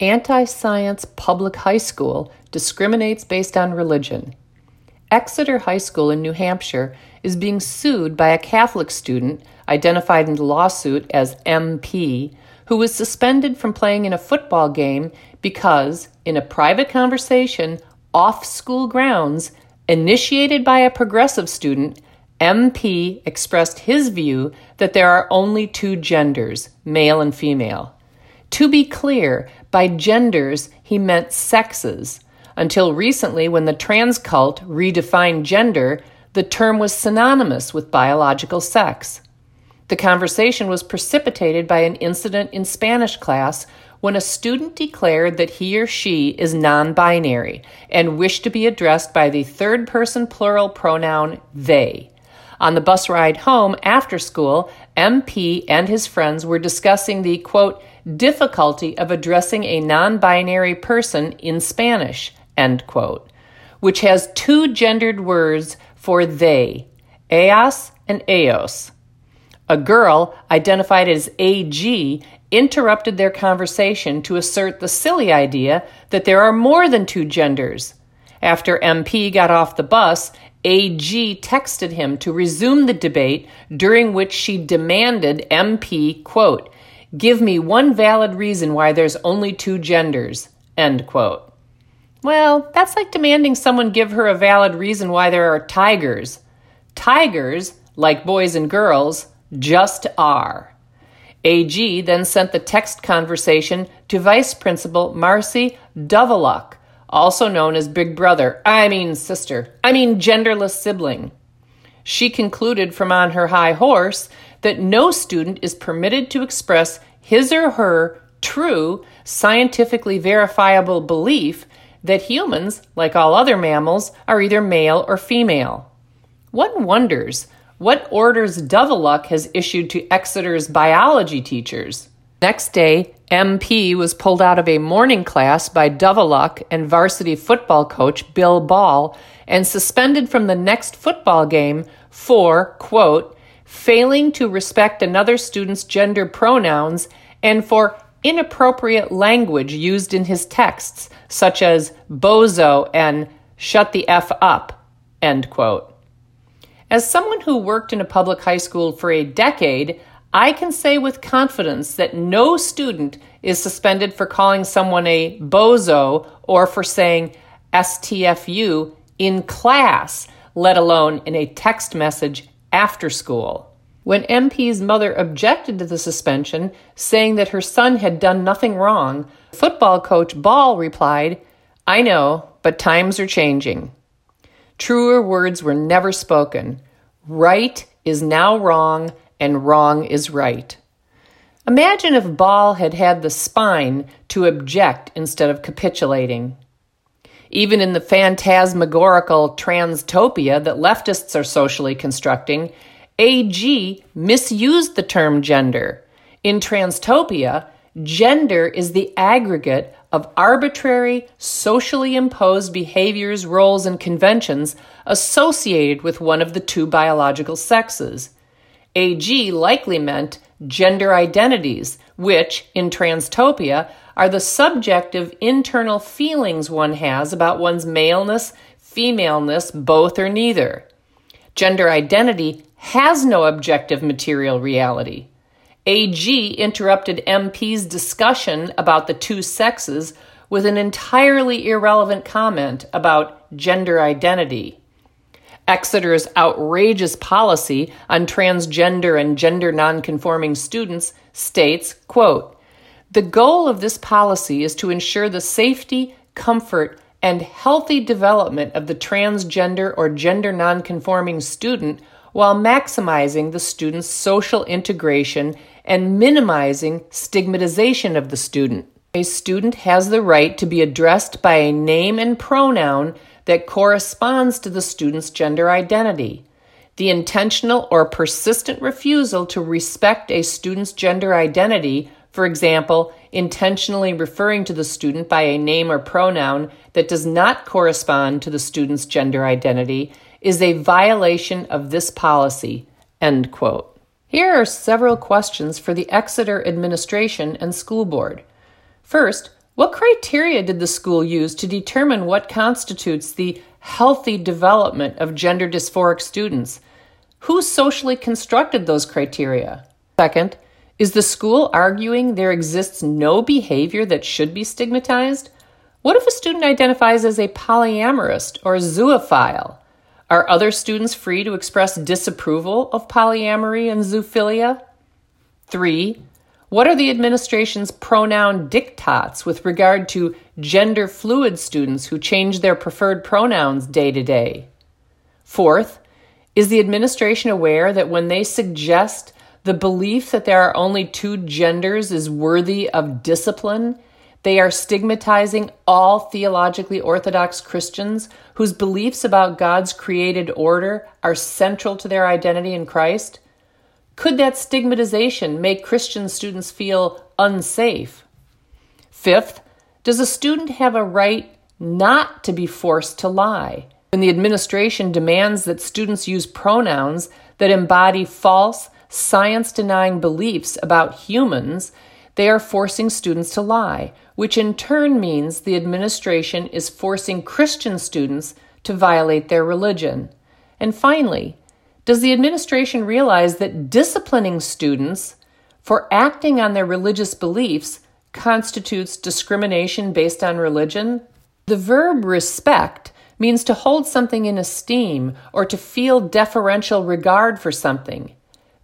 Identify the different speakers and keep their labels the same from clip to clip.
Speaker 1: Anti science public high school discriminates based on religion. Exeter High School in New Hampshire is being sued by a Catholic student identified in the lawsuit as MP who was suspended from playing in a football game because, in a private conversation off school grounds initiated by a progressive student, MP expressed his view that there are only two genders, male and female. To be clear, by genders he meant sexes. Until recently, when the trans cult redefined gender, the term was synonymous with biological sex. The conversation was precipitated by an incident in Spanish class when a student declared that he or she is non binary and wished to be addressed by the third person plural pronoun they. On the bus ride home after school, MP and his friends were discussing the quote, difficulty of addressing a non binary person in Spanish, end quote, which has two gendered words for they, ellas and ellos. A girl, identified as AG, interrupted their conversation to assert the silly idea that there are more than two genders. After MP got off the bus, AG texted him to resume the debate, during which she demanded MP, quote, give me one valid reason why there's only two genders, end quote. Well, that's like demanding someone give her a valid reason why there are tigers. Tigers, like boys and girls, just are. AG then sent the text conversation to Vice Principal Marcy Dovaluk, also known as Big Brother, I mean sister, I mean genderless sibling. She concluded from on her high horse that no student is permitted to express his or her true, scientifically verifiable belief that humans, like all other mammals, are either male or female. One wonders what orders Dovaluk has issued to Exeter's biology teachers. Next day, MP was pulled out of a morning class by Dovaluk and varsity football coach Bill Ball and suspended from the next football game for, quote, failing to respect another student's gender pronouns and for inappropriate language used in his texts, such as bozo and shut the F up, end quote. As someone who worked in a public high school for a decade, I can say with confidence that no student is suspended for calling someone a bozo or for saying STFU in class, let alone in a text message after school. When MP's mother objected to the suspension, saying that her son had done nothing wrong, football coach Ball replied, I know, but times are changing. Truer words were never spoken. Right is now wrong, and wrong is right. Imagine if Ball had had the spine to object instead of capitulating. Even in the phantasmagorical transtopia that leftists are socially constructing, AG misused the term gender. In transtopia, gender is the aggregate of arbitrary, socially imposed behaviors, roles, and conventions associated with one of the two biological sexes. AG likely meant gender identities, which, in transtopia, are the subjective internal feelings one has about one's maleness, femaleness, both or neither. Gender identity has no objective material reality. AG interrupted MP's discussion about the two sexes with an entirely irrelevant comment about gender identity. Exeter's outrageous policy on transgender and gender nonconforming students states, quote, "The goal of this policy is to ensure the safety, comfort, and healthy development of the transgender or gender nonconforming student while maximizing the student's social integration and minimizing stigmatization of the student. A student has the right to be addressed by a name and pronoun that corresponds to the student's gender identity. The intentional or persistent refusal to respect a student's gender identity, for example, intentionally referring to the student by a name or pronoun that does not correspond to the student's gender identity, is a violation of this policy. End quote. Here are several questions for the Exeter administration and school board. First, What criteria did the school use to determine what constitutes the healthy development of gender dysphoric students? Who socially constructed those criteria? Second, is the school arguing there exists no behavior that should be stigmatized? What if a student identifies as a polyamorist or a zoophile? Are other students free to express disapproval of polyamory and zoophilia? Three, what are the administration's pronoun diktats with regard to gender fluid students who change their preferred pronouns day to day? Fourth, is the administration aware that when they suggest the belief that there are only two genders is worthy of discipline, they are stigmatizing all theologically orthodox Christians whose beliefs about God's created order are central to their identity in Christ? Could that stigmatization make Christian students feel unsafe? Fifth, does a student have a right not to be forced to lie? When the administration demands that students use pronouns that embody false, science denying beliefs about humans, they are forcing students to lie, which in turn means the administration is forcing Christian students to violate their religion. And finally, does the administration realize that disciplining students for acting on their religious beliefs constitutes discrimination based on religion? The verb respect means to hold something in esteem or to feel deferential regard for something.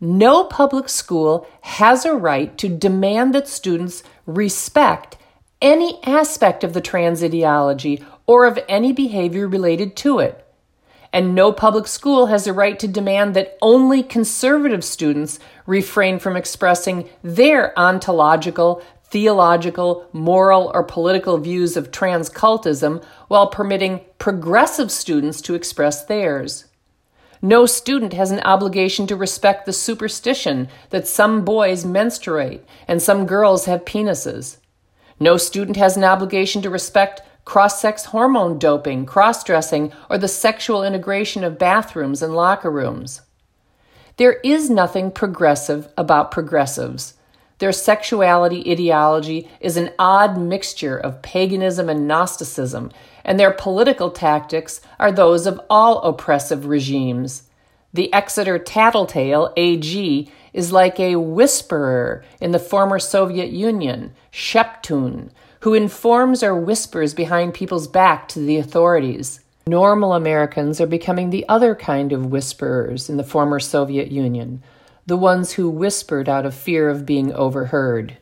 Speaker 1: No public school has a right to demand that students respect any aspect of the trans ideology or of any behavior related to it and no public school has a right to demand that only conservative students refrain from expressing their ontological, theological, moral, or political views of transcultism while permitting progressive students to express theirs. No student has an obligation to respect the superstition that some boys menstruate and some girls have penises. No student has an obligation to respect cross sex hormone doping, cross dressing, or the sexual integration of bathrooms and locker rooms. There is nothing progressive about progressives. Their sexuality ideology is an odd mixture of paganism and Gnosticism, and their political tactics are those of all oppressive regimes. The Exeter Tattletale, AG, is like a whisperer in the former Soviet Union, Sheptun, who informs or whispers behind people's back to the authorities. Normal Americans are becoming the other kind of whisperers in the former Soviet Union, the ones who whispered out of fear of being overheard.